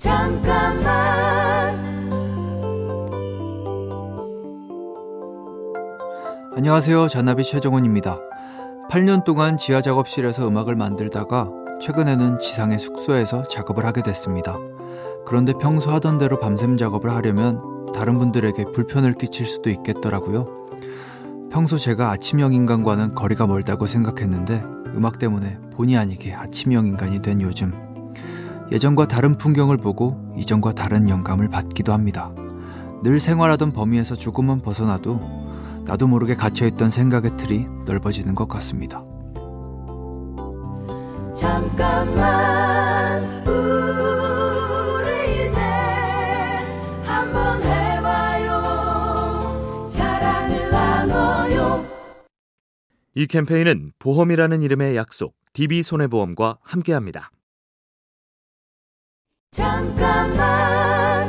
잠깐만 안녕하세요. 잔나비 최정원입니다. 8년 동안 지하 작업실에서 음악을 만들다가 최근에는 지상의 숙소에서 작업을 하게 됐습니다. 그런데 평소 하던 대로 밤샘 작업을 하려면 다른 분들에게 불편을 끼칠 수도 있겠더라고요. 평소 제가 아침형 인간과는 거리가 멀다고 생각했는데 음악 때문에 본의 아니게 아침형 인간이 된 요즘 예전과 다른 풍경을 보고 이전과 다른 영감을 받기도 합니다. 늘 생활하던 범위에서 조금만 벗어나도 나도 모르게 갇혀있던 생각의 틀이 넓어지는 것 같습니다. 잠깐만 우리 이제 한번 해봐요 사랑을 나눠요 이 캠페인은 보험이라는 이름의 약속, DB손해보험과 함께합니다. 잠깐만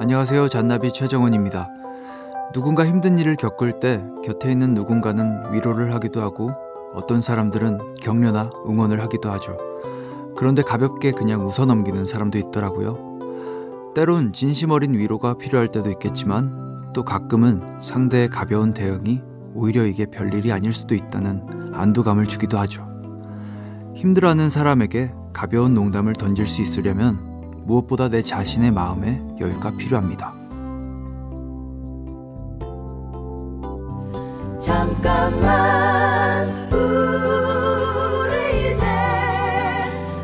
안녕하세요. 잔나비 최정원입니다. 누군가 힘든 일을 겪을 때 곁에 있는 누군가는 위로를 하기도 하고 어떤 사람들은 격려나 응원을 하기도 하죠. 그런데 가볍게 그냥 웃어 넘기는 사람도 있더라고요. 때론 진심 어린 위로가 필요할 때도 있겠지만 또 가끔은 상대의 가벼운 대응이 오히려 이게 별일이 아닐 수도 있다는 안도감을 주기도 하죠. 힘들어하는 사람에게 가벼운 농담을 던질 수 있으려면 무엇보다 내 자신의 마음에 여유가 필요합니다. 잠깐만 우리 이제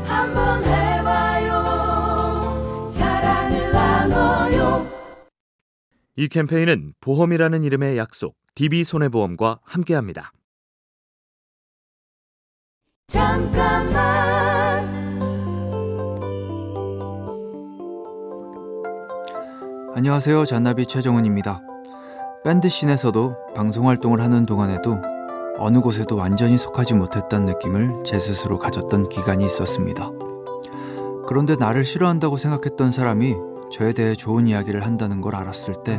한번 해봐요 사랑을 나눠요 이 캠페인은 보험이라는 이름의 약속, DB손해보험과 함께합니다. 잠깐만 안녕하세요. 잔나비 최정훈입니다. 밴드 씬에서도 방송 활동을 하는 동안에도 어느 곳에도 완전히 속하지 못했다는 느낌을 제 스스로 가졌던 기간이 있었습니다. 그런데 나를 싫어한다고 생각했던 사람이 저에 대해 좋은 이야기를 한다는 걸 알았을 때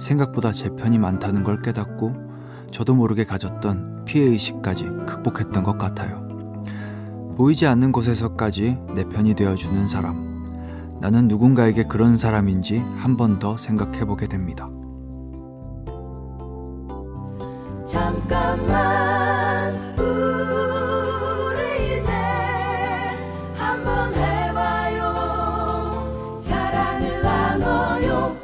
생각보다 제 편이 많다는 걸 깨닫고 저도 모르게 가졌던 피해의식까지 극복했던 것 같아요. 보이지 않는 곳에서까지 내 편이 되어주는 사람. 나는 누군가에게 그런 사람인지 한 번 더 생각해 보게 됩니다. 잠깐만 우리 이제 한번 해봐요 사랑을 나눠요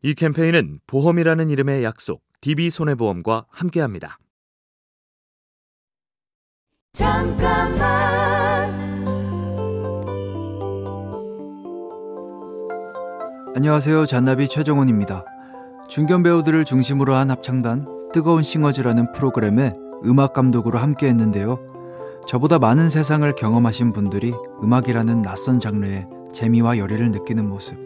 이 캠페인은 보험이라는 이름의 약속, DB손해보험과 함께합니다. 잠깐만 안녕하세요. 잔나비 최정훈입니다. 중견 배우들을 중심으로 한 합창단 뜨거운 싱어즈라는 프로그램에 음악 감독으로 함께 했는데요. 저보다 많은 세상을 경험하신 분들이 음악이라는 낯선 장르에 재미와 열의를 느끼는 모습,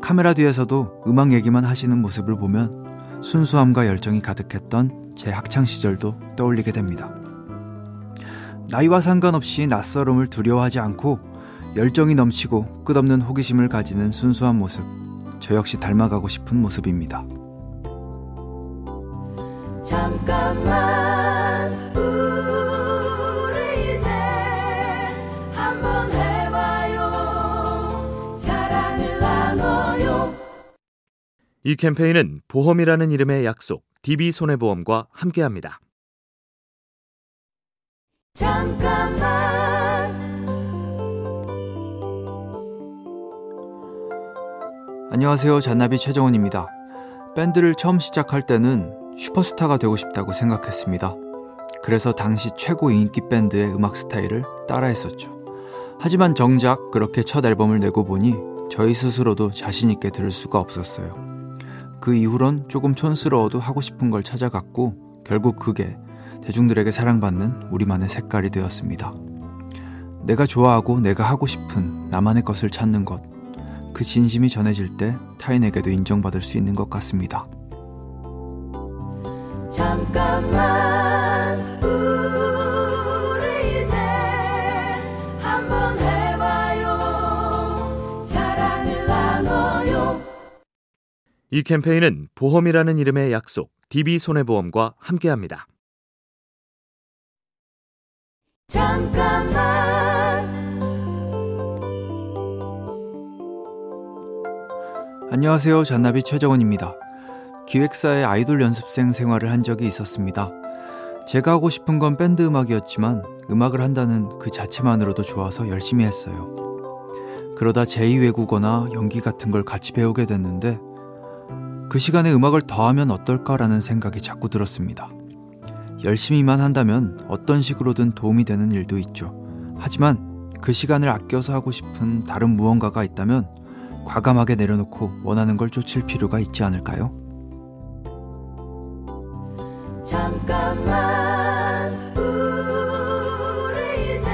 카메라 뒤에서도 음악 얘기만 하시는 모습을 보면 순수함과 열정이 가득했던 제 학창 시절도 떠올리게 됩니다. 나이와 상관없이 낯설음을 두려워하지 않고 열정이 넘치고 끝없는 호기심을 가지는 순수한 모습, 저 역시 닮아가고 싶은 모습입니다. 잠깐만 우리 이제 한번 해봐요 사랑을 나눠요 이 캠페인은 보험이라는 이름의 약속, DB손해보험과 함께합니다. 잠깐만 안녕하세요. 잔나비 최정원입니다. 밴드를 처음 시작할 때는 슈퍼스타가 되고 싶다고 생각했습니다. 그래서 당시 최고 인기 밴드의 음악 스타일을 따라했었죠. 하지만 정작 그렇게 첫 앨범을 내고 보니 저희 스스로도 자신있게 들을 수가 없었어요. 그 이후론 조금 촌스러워도 하고 싶은 걸 찾아갔고 결국 그게 대중들에게 사랑받는 우리만의 색깔이 되었습니다. 내가 좋아하고 내가 하고 싶은 나만의 것을 찾는 것. 그 진심이 전해질 때 타인에게도 인정받을 수 있는 것 같습니다. 잠깐만 우리 이제 한번 해봐요 사랑을 나눠요 이 캠페인은 보험이라는 이름의 약속, DB손해보험과 함께합니다. 잠깐만 안녕하세요. 잔나비 최정원입니다. 기획사의 아이돌 연습생 생활을 한 적이 있었습니다. 제가 하고 싶은 건 밴드 음악이었지만 음악을 한다는 그 자체만으로도 좋아서 열심히 했어요. 그러다 제2외국어나 연기 같은 걸 같이 배우게 됐는데 그 시간에 음악을 더 하면 어떨까라는 생각이 자꾸 들었습니다. 열심히만 한다면 어떤 식으로든 도움이 되는 일도 있죠. 하지만 그 시간을 아껴서 하고 싶은 다른 무언가가 있다면 과감하게 내려놓고 원하는 걸 쫓을 필요가 있지 않을까요? 잠깐만 우리 이제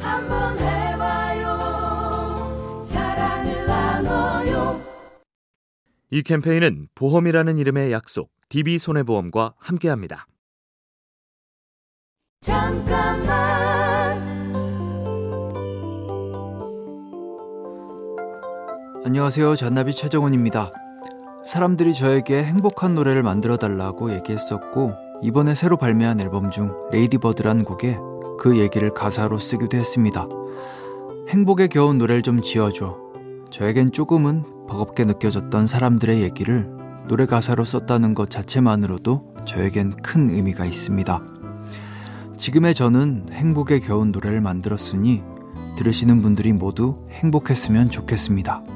한번 해봐요 사랑을 나눠요 이 캠페인은 보험이라는 이름의 약속, DB손해보험과 함께합니다. 잠깐만 안녕하세요. 잔나비 최정훈입니다. 사람들이 저에게 행복한 노래를 만들어 달라고 얘기했었고, 이번에 새로 발매한 앨범 중 레이디버드란 곡에 그 얘기를 가사로 쓰기도 했습니다. 행복에 겨운 노래를 좀 지어줘. 저에겐 조금은 버겁게 느껴졌던 사람들의 얘기를 노래 가사로 썼다는 것 자체만으로도 저에겐 큰 의미가 있습니다. 지금의 저는 행복에 겨운 노래를 만들었으니 들으시는 분들이 모두 행복했으면 좋겠습니다.